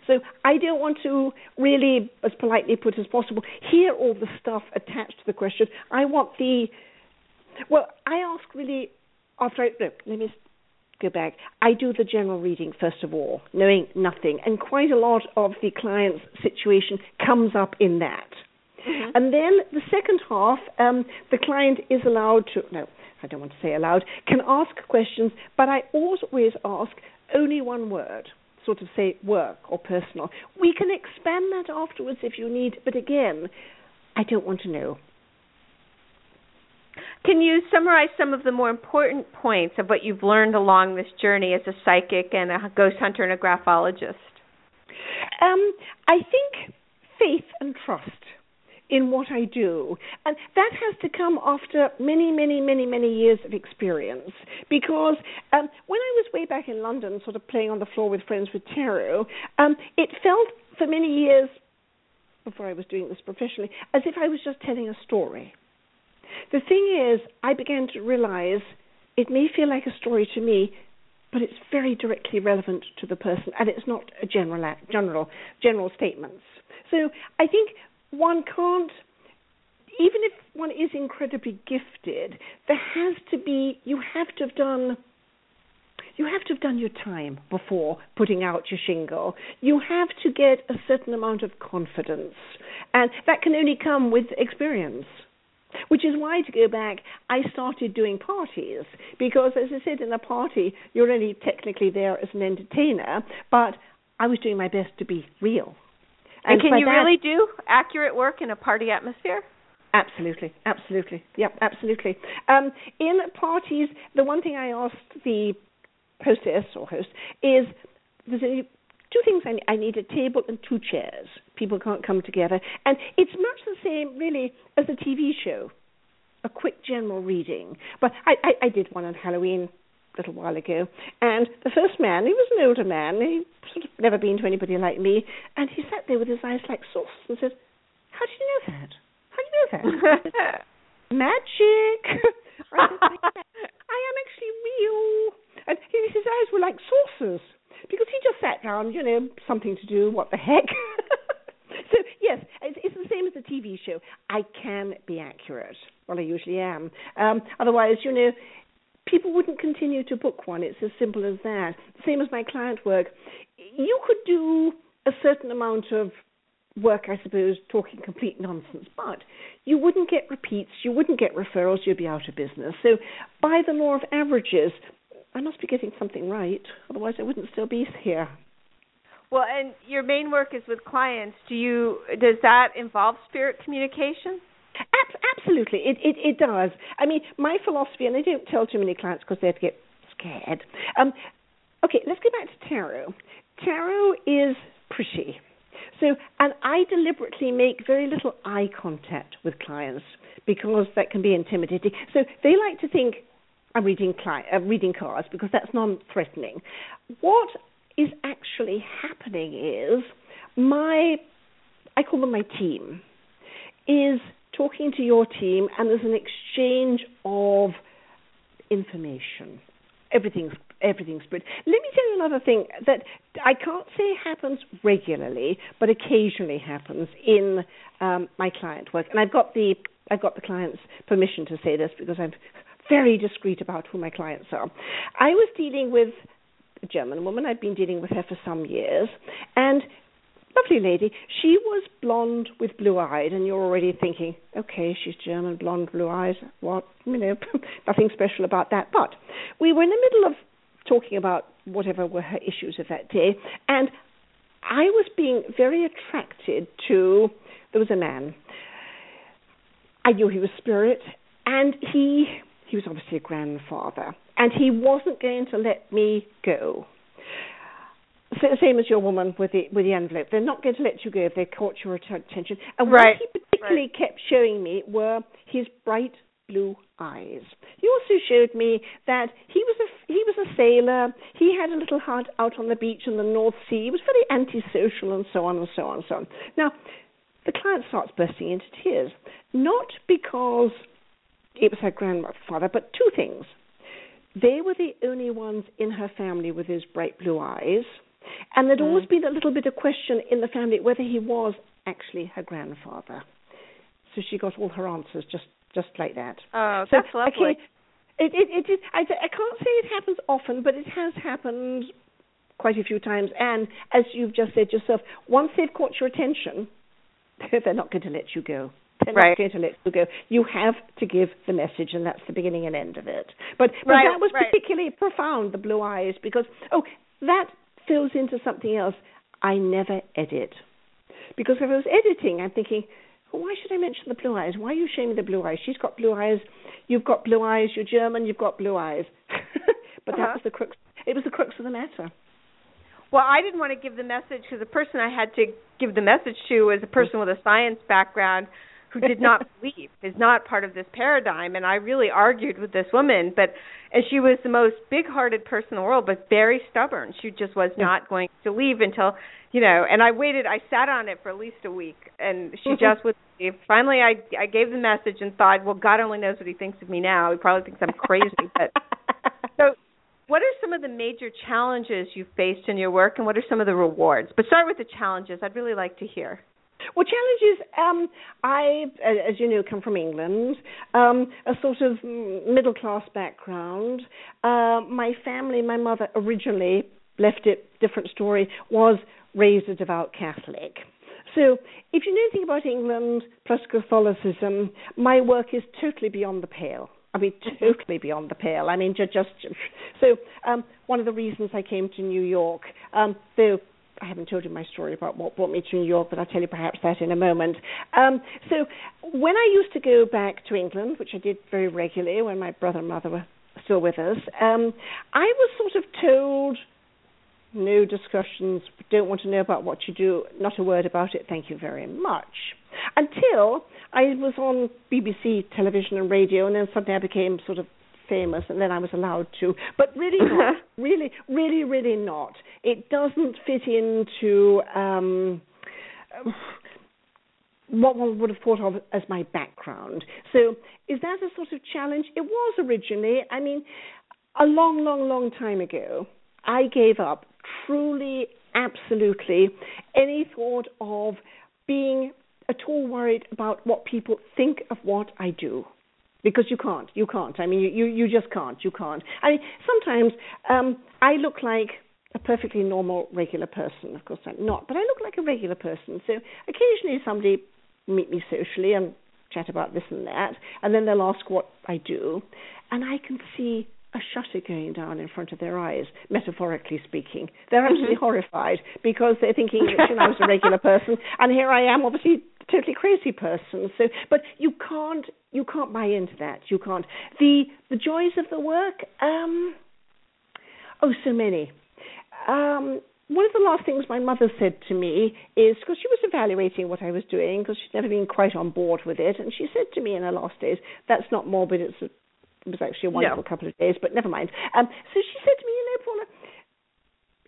Speaker 3: So I don't want to really, as politely put as possible, hear all the stuff attached to the question. I want the, well, I ask really after I, look, let me go back. I do the general reading first of all, knowing nothing, and quite a lot of the client's situation comes up in that.
Speaker 2: Mm-hmm.
Speaker 3: And then the second half, um, the client is allowed to, no, I don't want to say allowed, can ask questions, but I always ask only one word, sort of say work or personal. We can expand that afterwards if you need, but again, I don't want to know.
Speaker 2: Can you summarize some of the more important points of what you've learned along this journey as a psychic and a ghost hunter and a graphologist?
Speaker 3: Um, I think faith and trust in what I do. And that has to come after many, many, many, many years of experience. Because um, when I was way back in London, sort of playing on the floor with friends with tarot, um, it felt for many years, before I was doing this professionally, as if I was just telling a story. The thing is, I began to realize it may feel like a story to me, but it's very directly relevant to the person, and it's not a general general general statements. So I think one can't even if one is incredibly gifted, there has to be you have to have done you have to have done your time before putting out your shingle. You have to get a certain amount of confidence, and that can only come with experience. Which is why, to go back, I started doing parties because, as I said, in a party, you're only technically there as an entertainer, but I was doing my best to be real.
Speaker 2: And, and can you really do accurate work in a party atmosphere?
Speaker 3: Absolutely, absolutely, yep, absolutely. Um, in parties, the one thing I asked the hostess or host is there's a, two things I need. I need a table and two chairs. People can't come together, and it's much the same really as a TV show, a quick general reading. But I, I, I did one on Halloween little while ago, and the first man, he was an older man, he sort of never been to anybody like me, and he sat there with his eyes like sauce and said, "How do you know that? How do you know that?" Magic. I, I am actually real, and his eyes were like saucers because he just sat down, you know, something to do. What the heck? so yes, it's, it's, the same as a TV show. I can be accurate. Well, I usually am. Um, otherwise, you know, people wouldn't continue to book one. It's as simple as that. Same as my client work. You could do a certain amount of work, I suppose, talking complete nonsense, but you wouldn't get repeats, you wouldn't get referrals, you'd be out of business. So, by the law of averages, I must be getting something right, otherwise, I wouldn't still be here.
Speaker 2: Well, and your main work is with clients. Do you does that involve spirit communication?
Speaker 3: Absolutely, it, it, it does. I mean, my philosophy, and I don't tell too many clients because they'd get scared. Um, okay, let's go back to tarot. Tarot is pretty. So, and I deliberately make very little eye contact with clients because that can be intimidating. So they like to think I'm reading, cli- uh, reading cards because that's non-threatening. What is actually happening is my, I call them my team, is talking to your team, and there's an exchange of information. Everything's everything's good. Let me tell you another thing that I can't say happens regularly, but occasionally happens in um, my client work, and I've got the I've got the client's permission to say this because I'm very discreet about who my clients are. I was dealing with a German woman. I've been dealing with her for some years, and lovely lady. She was blonde with blue eyed, and you're already thinking, okay, she's German, blonde, blue eyes. What, you know, nothing special about that. But we were in the middle of talking about whatever were her issues of that day, and I was being very attracted to. There was a man. I knew he was spirit, and he he was obviously a grandfather, and he wasn't going to let me go same as your woman with the with the envelope. They're not going to let you go if they caught your attention. And
Speaker 2: right.
Speaker 3: what he particularly
Speaker 2: right.
Speaker 3: kept showing me were his bright blue eyes. He also showed me that he was a he was a sailor. He had a little hut out on the beach in the North Sea. He was very antisocial and so on and so on and so on. Now, the client starts bursting into tears, not because it was her grandfather, but two things. They were the only ones in her family with those bright blue eyes and there'd mm. always been a little bit of question in the family whether he was actually her grandfather. So she got all her answers just just like that.
Speaker 2: Oh,
Speaker 3: so,
Speaker 2: that's lovely.
Speaker 3: Okay, it, it, it, it, I, I can't say it happens often, but it has happened quite a few times. And as you've just said yourself, once they've caught your attention, they're not going to let you go. They're
Speaker 2: right.
Speaker 3: not going to let you go. You have to give the message, and that's the beginning and end of it. But, but
Speaker 2: right,
Speaker 3: that was
Speaker 2: right.
Speaker 3: particularly profound, the blue eyes, because, oh, that fills into something else, I never edit. Because if I was editing, I'm thinking, well, why should I mention the blue eyes? Why are you shaming the blue eyes? She's got blue eyes. You've got blue eyes. You're German. You've got blue eyes. but uh-huh. that was the crux. It was the crux of the matter.
Speaker 2: Well, I didn't want to give the message because the person I had to give the message to was a person with a science background who did not believe is not part of this paradigm and I really argued with this woman but and she was the most big-hearted person in the world but very stubborn. She just was not going to leave until you know and I waited I sat on it for at least a week and she mm-hmm. just would leave finally I I gave the message and thought well God only knows what he thinks of me now. He probably thinks I'm crazy but so what are some of the major challenges you've faced in your work and what are some of the rewards? But start with the challenges. I'd really like to hear
Speaker 3: well, challenges. Um, I, as you know, come from England, um, a sort of middle class background. Uh, my family, my mother originally left it different story, was raised a devout Catholic. So, if you know anything about England plus Catholicism, my work is totally beyond the pale. I mean, totally beyond the pale. I mean, just, just so. Um, one of the reasons I came to New York, um, though I haven't told you my story about what brought me to New York, but I'll tell you perhaps that in a moment. Um, so when I used to go back to England, which I did very regularly when my brother and mother were still with us, um, I was sort of told no discussions, don't want to know about what you do, not a word about it, thank you very much. Until I was on BBC television and radio, and then suddenly I became sort of famous, and then I was allowed to. But really not. really, really, really not. It doesn't fit into um, what one would have thought of as my background. So, is that a sort of challenge? It was originally. I mean, a long, long, long time ago, I gave up truly, absolutely any thought of being at all worried about what people think of what I do because you can't. You can't. I mean, you you, you just can't. You can't. I mean, sometimes um, I look like a perfectly normal, regular person. Of course, I'm not, but I look like a regular person. So occasionally, somebody meet me socially and chat about this and that, and then they'll ask what I do, and I can see a shutter going down in front of their eyes, metaphorically speaking. They're absolutely mm-hmm. horrified because they're thinking that you know, I was a regular person, and here I am, obviously totally crazy person. So, but you can't you can't buy into that. You can't. The the joys of the work. Um, oh, so many. Um, one of the last things my mother said to me is because she was evaluating what I was doing because she'd never been quite on board with it, and she said to me in her last days, "That's not morbid. It's a, it was actually a wonderful couple of days, but never mind." Um, so she said to me, "You know, Paula,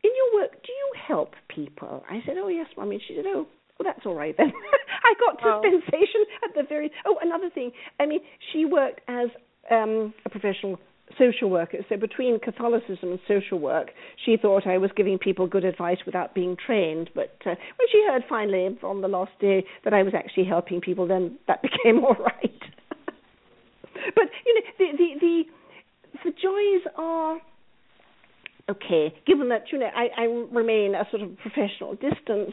Speaker 3: in your work, do you help people?" I said, "Oh yes, mummy." She said, "Oh, well, that's all right then. I got dispensation oh. at the very. Oh, another thing. I mean, she worked as um, a professional social worker. So between Catholicism and social work, she thought I was giving people good advice without being trained. But uh, when she heard finally on the last day that I was actually helping people, then that became all right. but you know, the the the, the joys are okay, given that you know I, I remain a sort of professional distance,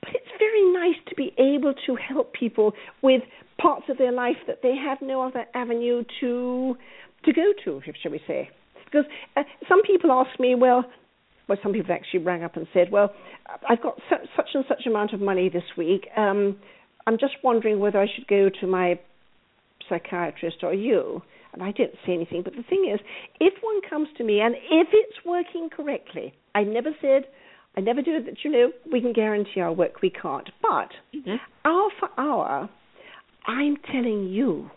Speaker 3: but it's very nice to be able to help people with parts of their life that they have no other avenue to to go to, shall we say? Because uh, some people ask me, well, well, some people actually rang up and said, well, I've got su- such and such amount of money this week. Um, I'm just wondering whether I should go to my psychiatrist or you and I didn't say anything. But the thing is, if one comes to me and if it's working correctly, I never said, I never do that. You know, we can guarantee our work. We can't. But mm-hmm. hour for hour, I'm telling you,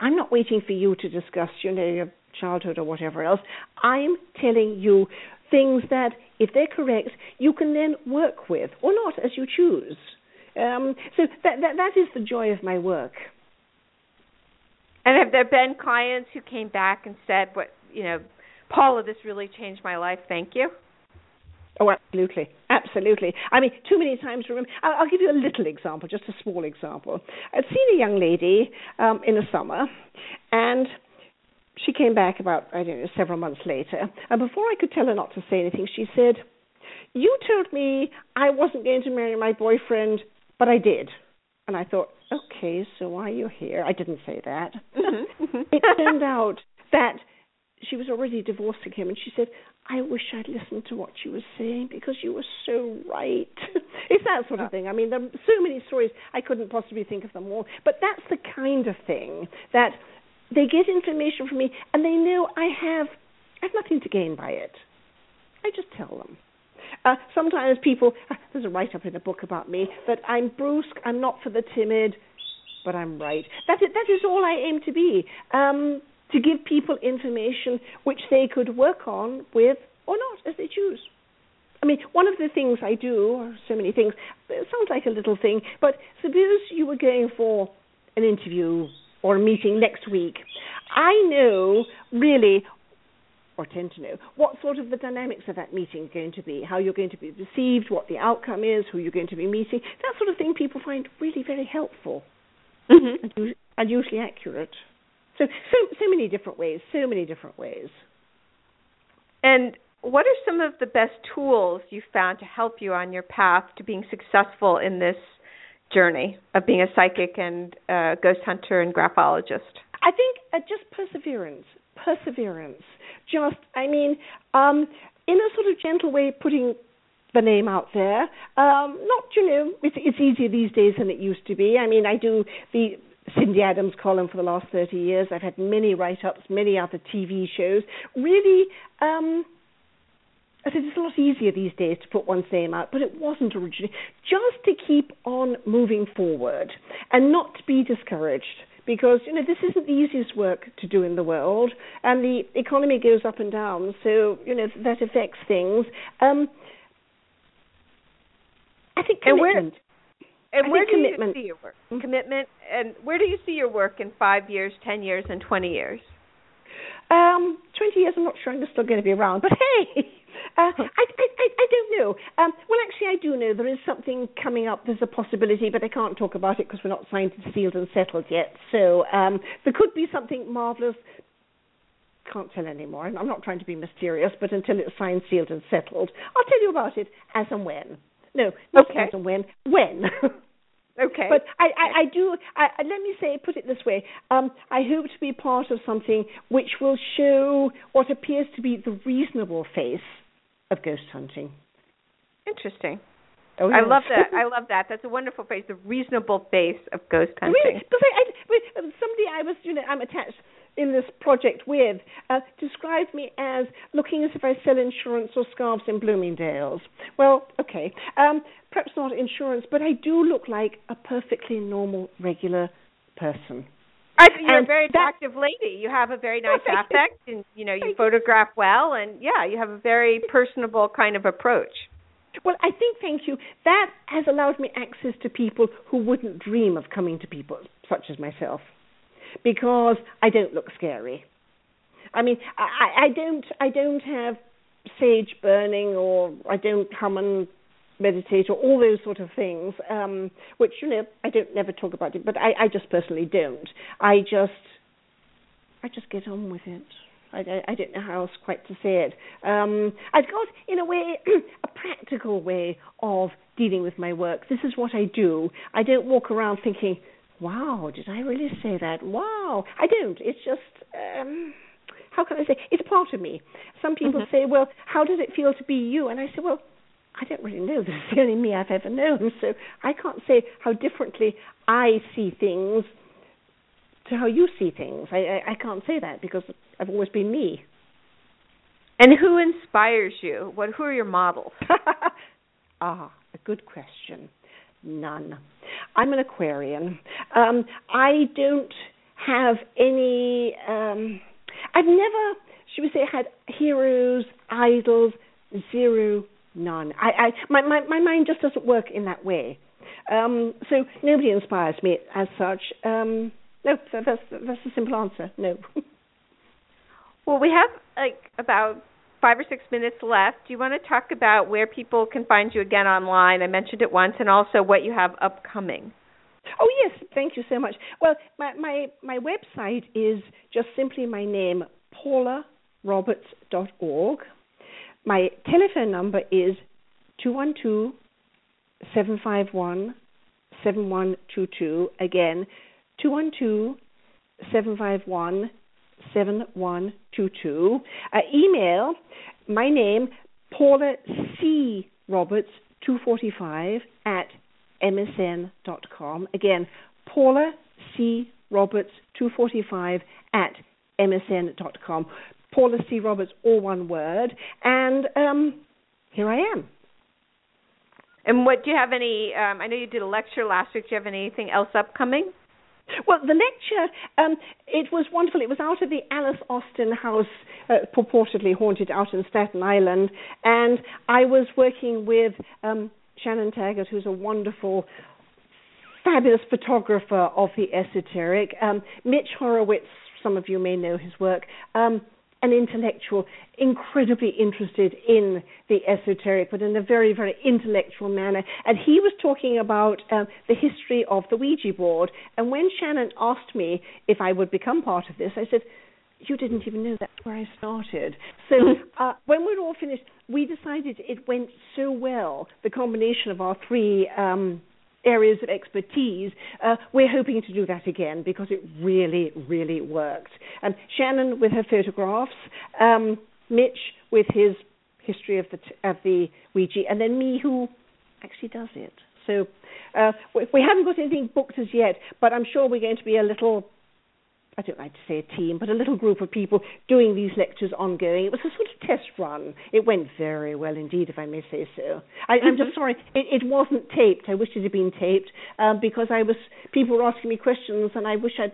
Speaker 3: I'm not waiting for you to discuss, you know, your childhood or whatever else. I'm telling you things that, if they're correct, you can then work with or not as you choose. Um, so that, that that is the joy of my work.
Speaker 2: And have there been clients who came back and said, "What you know, Paula, this really changed my life. Thank you."
Speaker 3: Oh, absolutely, absolutely. I mean, too many times. Remember, I'll, give you a little example, just a small example. I'd seen a young lady um, in the summer, and she came back about I don't know several months later, and before I could tell her not to say anything, she said, "You told me I wasn't going to marry my boyfriend, but I did." And I thought, okay, so why are you here? I didn't say that. Mm-hmm. mm-hmm. it turned out that she was already divorcing him, and she said, I wish I'd listened to what you were saying because you were so right. it's that that sort of thing. I mean, there are so many stories I couldn't possibly think of them all, but that's the kind of thing that they get information from me, and they know I have I have nothing to gain by it. I just tell them. Uh, sometimes people, uh, there's a write up in a book about me that I'm brusque, I'm not for the timid, but I'm right. That is, that is all I aim to be. Um, to give people information which they could work on with or not as they choose. I mean, one of the things I do, or so many things, it sounds like a little thing, but suppose you were going for an interview or a meeting next week. I know really or tend to know what sort of the dynamics of that meeting are going to be, how you're going to be received, what the outcome is, who you're going to be meeting. That sort of thing people find really very helpful
Speaker 2: mm-hmm.
Speaker 3: and, and usually accurate. So, so, so many different ways, so many different ways.
Speaker 2: And what are some of the best tools you found to help you on your path to being successful in this journey of being a psychic and uh, ghost hunter and graphologist?
Speaker 3: I think uh, just perseverance, perseverance. Just, I mean, um, in a sort of gentle way, putting the name out there. Um, not, you know, it's, it's easier these days than it used to be. I mean, I do the Cindy Adams column for the last 30 years. I've had many write ups, many other TV shows. Really, um, I said it's a lot easier these days to put one's name out, but it wasn't originally. Just to keep on moving forward and not to be discouraged because you know this isn't the easiest work to do in the world, and the economy goes up and down, so you know that affects things. Um, I think commitment.
Speaker 2: And where, and where do
Speaker 3: commitment.
Speaker 2: you see your work? Commitment, and where do you see your work in five years, ten years, and twenty years?
Speaker 3: Um, twenty years, I'm not sure I'm still going to be around, but hey. Uh, I, I, I don't know. Um, well, actually, I do know there is something coming up. There's a possibility, but I can't talk about it because we're not signed and sealed and settled yet. So um, there could be something marvelous. Can't tell anymore. I'm not trying to be mysterious, but until it's signed, sealed, and settled, I'll tell you about it as and when. No, not
Speaker 2: okay.
Speaker 3: as and when. When.
Speaker 2: Okay.
Speaker 3: But I, I, I do. I, let me say, put it this way. Um, I hope to be part of something which will show what appears to be the reasonable face of ghost hunting.
Speaker 2: Interesting.
Speaker 3: Oh,
Speaker 2: I love that. I love that. That's a wonderful phrase. The reasonable face of ghost hunting.
Speaker 3: Really? Because I, I, somebody I was, you know, I'm attached in this project with uh, described me as looking as if I sell insurance or scarves in Bloomingdale's. Well, okay, um, perhaps not insurance, but I do look like a perfectly normal, regular person.
Speaker 2: I you're
Speaker 3: And
Speaker 2: a very attractive lady. You have a very nice affect, and you know you photograph well, and yeah, you have a very personable kind of approach.
Speaker 3: Well, I think, thank you, that has allowed me access to people who wouldn't dream of coming to people such as myself, because I don't look scary. I mean, I, I- I don't, I don't have sage burning, or I don't come and meditate, or all those sort of things, um, which you know I don't never talk about it, but I, I just personally don't. I just, I just get on with it. I, I, I don't know how else quite to say it. Um, I've got, in a way, a practical way of dealing with my work. This is what I do. I don't walk around thinking, wow, did I really say that? Wow. I don't. It's just, um, how can I say? It's part of me. Some people
Speaker 2: Mhm.
Speaker 3: say, well, how does it feel to be you? And I say, well, I don't really know. This is the only me I've ever known. So I can't say how differently I see things to how you see things. I, I, I can't say that because I've always been me.
Speaker 2: And who inspires you? What? Who are your models?
Speaker 3: ah, a good question. None. I'm an Aquarian. Um, I don't have any. Um, I've never, should we say, had heroes, idols, zero, none. I, I my, my my mind just doesn't work in that way. Um, so nobody inspires me as such. Um, no, that- that's that's a simple answer. No.
Speaker 2: Well, we have like about five or six minutes left. Do you want to talk about where people can find you again online? I mentioned it once, and also what you have upcoming.
Speaker 3: Oh yes, thank you so much. Well, my my my website is just simply my name, paularoberts.org. My telephone number is two one two seven five one seven one two two. Again, two one two seven five one seven one two two. Uh, email my name Paula C Roberts 245 at msn.com. Again, Paula C. Roberts 245 at msn.com. Paula C. Roberts, all one word. And um, here I am.
Speaker 2: And what do you have any? Um, I know you did a lecture last week. Do you have anything else upcoming?
Speaker 3: Well, the lecture, um, it was wonderful. It was out of the Alice Austen house, uh, purportedly haunted out in Staten Island. And I was working with um, Shannon Taggart, who's a wonderful, fabulous photographer of the esoteric. Um, Mitch Horowitz, some of you may know his work. Um, an intellectual, incredibly interested in the esoteric, but in a very, very intellectual manner. And he was talking about uh, the history of the Ouija board. And when Shannon asked me if I would become part of this, I said, you didn't even know that's where I started. So uh, when we're all finished, we decided it went so well, the combination of our three um, areas of expertise, uh, we're hoping to do that again because it really, really worked. Um, Shannon with her photographs, um, Mitch with his history of the t- of the Ouija, and then me who actually does it. So uh, we, we haven't got anything booked as yet, but I'm sure we're going to be a little I don't like to say a team, but a little group of people doing these lectures ongoing. It was a sort of test run. It went very well indeed, if I may say so. I, am just mm-hmm. sorry it, it, wasn't taped. I wish it had been taped um, because I was people were asking me questions, and I wish I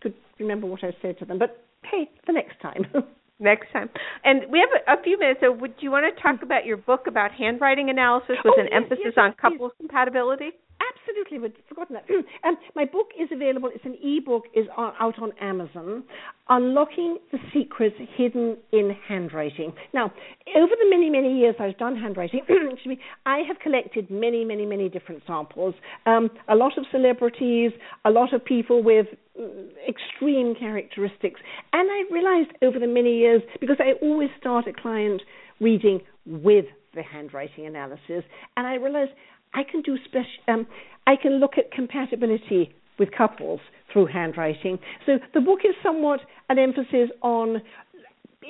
Speaker 3: could remember what I said to them. But hey, the next time.
Speaker 2: next time. And we have a, a, few minutes. So, would you want to talk about your book about handwriting analysis with
Speaker 3: oh,
Speaker 2: an
Speaker 3: yes,
Speaker 2: emphasis
Speaker 3: yes,
Speaker 2: on couples compatibility?
Speaker 3: Absolutely, but forgotten that. um, my book is available. It's an e-book. is out on Amazon. Unlocking the secrets hidden in handwriting. Now, over the many many years I've done handwriting, me, I have collected many many many different samples. Um, a lot of celebrities, a lot of people with mm, extreme characteristics, and I realized over the many years because I always start a client reading with the handwriting analysis, and I realized I can do special. Um, I can look at compatibility with couples through handwriting. So the book is somewhat an emphasis on,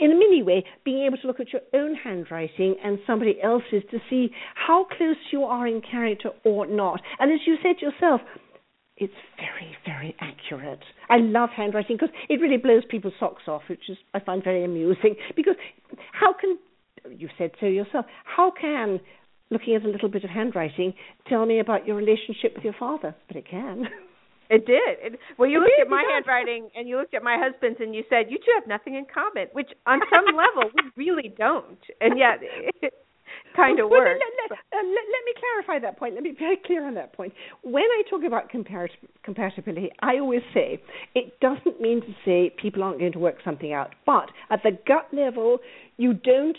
Speaker 3: in a mini way, being able to look at your own handwriting and somebody else's to see how close you are in character or not. And as you said yourself, it's very, very accurate. I love handwriting because it really blows people's socks off, which is I find very amusing. Because how can you said so yourself? How can looking at a little bit of handwriting, tell me about your relationship with your father. But it can.
Speaker 2: It did. It, well, you it looked did, at my handwriting and you looked at my husband's and you said you two have nothing in common, which on some level we really don't, and yet it kind of works.
Speaker 3: Let, let, uh, let, let, me clarify that point. Let me be very clear on that point. When I talk about comparat- compatibility, I always say it doesn't mean to say people aren't going to work something out, but at the gut level, you don't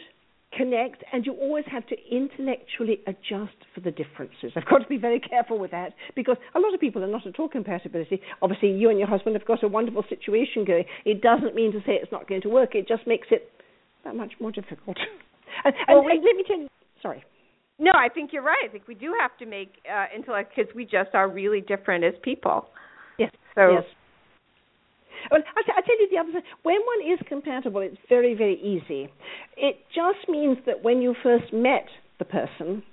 Speaker 3: connect, and you always have to intellectually adjust for the differences. I've got to be very careful with that because a lot of people are not at all compatibility. Obviously, you and your husband have got a wonderful situation going. It doesn't mean to say it's not going to work. It just makes it that much more difficult. and, well, and, and let me tell you. Sorry.
Speaker 2: No, I think you're right. I think we do have to make uh, intellect because we just are really different as people.
Speaker 3: Yes.
Speaker 2: So
Speaker 3: yes. Well, I'll, t- I'll tell you the other thing. When one is compatible, it's very, very easy. It just means that when you first met the person,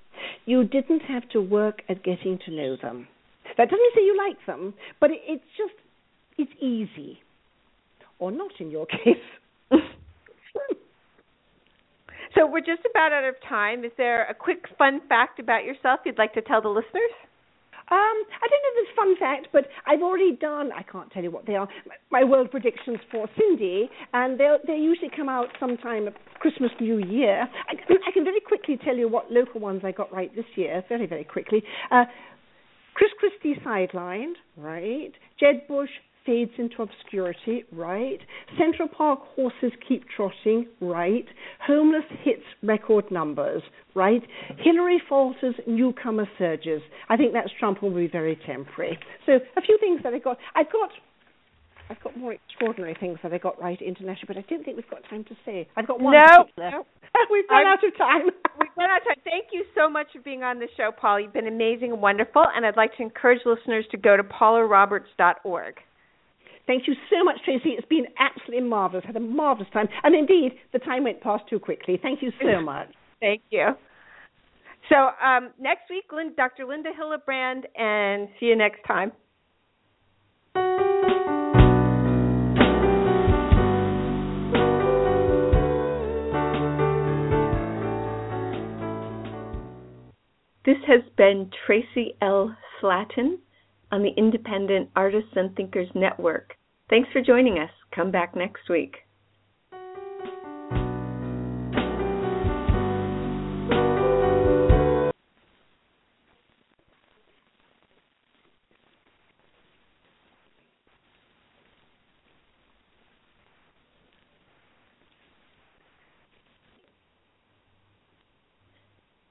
Speaker 3: you didn't have to work at getting to know them. That doesn't say you like them, but it, it's just, it's easy. Or not in your case.
Speaker 2: so we're just about out of time. Is there a quick fun fact about yourself you'd like to tell the listeners?
Speaker 3: Um, I don't know this fun fact, but I've already done. I can't tell you what they are. My world predictions for Cindy, and they they usually come out sometime Christmas, New Year. I, I, can very quickly tell you what local ones I got right this year. Very very quickly. Uh, Chris Christie sidelined, right? Jeb Bush fades into obscurity, right? Central Park horses keep trotting, right? Homeless hits record numbers, right? Hillary falters, newcomer surges. I think that's Trump will be very temporary. So a few things that I got. I've got I've got more extraordinary things that I got right internationally, but I don't think we've got time to say. I've got one.
Speaker 2: No,
Speaker 3: no. we've run
Speaker 2: I'm,
Speaker 3: out of time.
Speaker 2: we've run out of time. Thank you so much for being on the show, Paul. You've been amazing and wonderful, and I'd like to encourage listeners to go to paularoberts.org.
Speaker 3: Thank you so much, Traci. It's been absolutely marvelous. Had a marvelous time, and indeed, the time went past too quickly. Thank you so much.
Speaker 2: Thank you. So um, next week, Dr. Linda Hillebrand, and see you next time. This has been Traci L. Slatton on the Independent Artists and Thinkers Network. Thanks for joining us. Come back next week.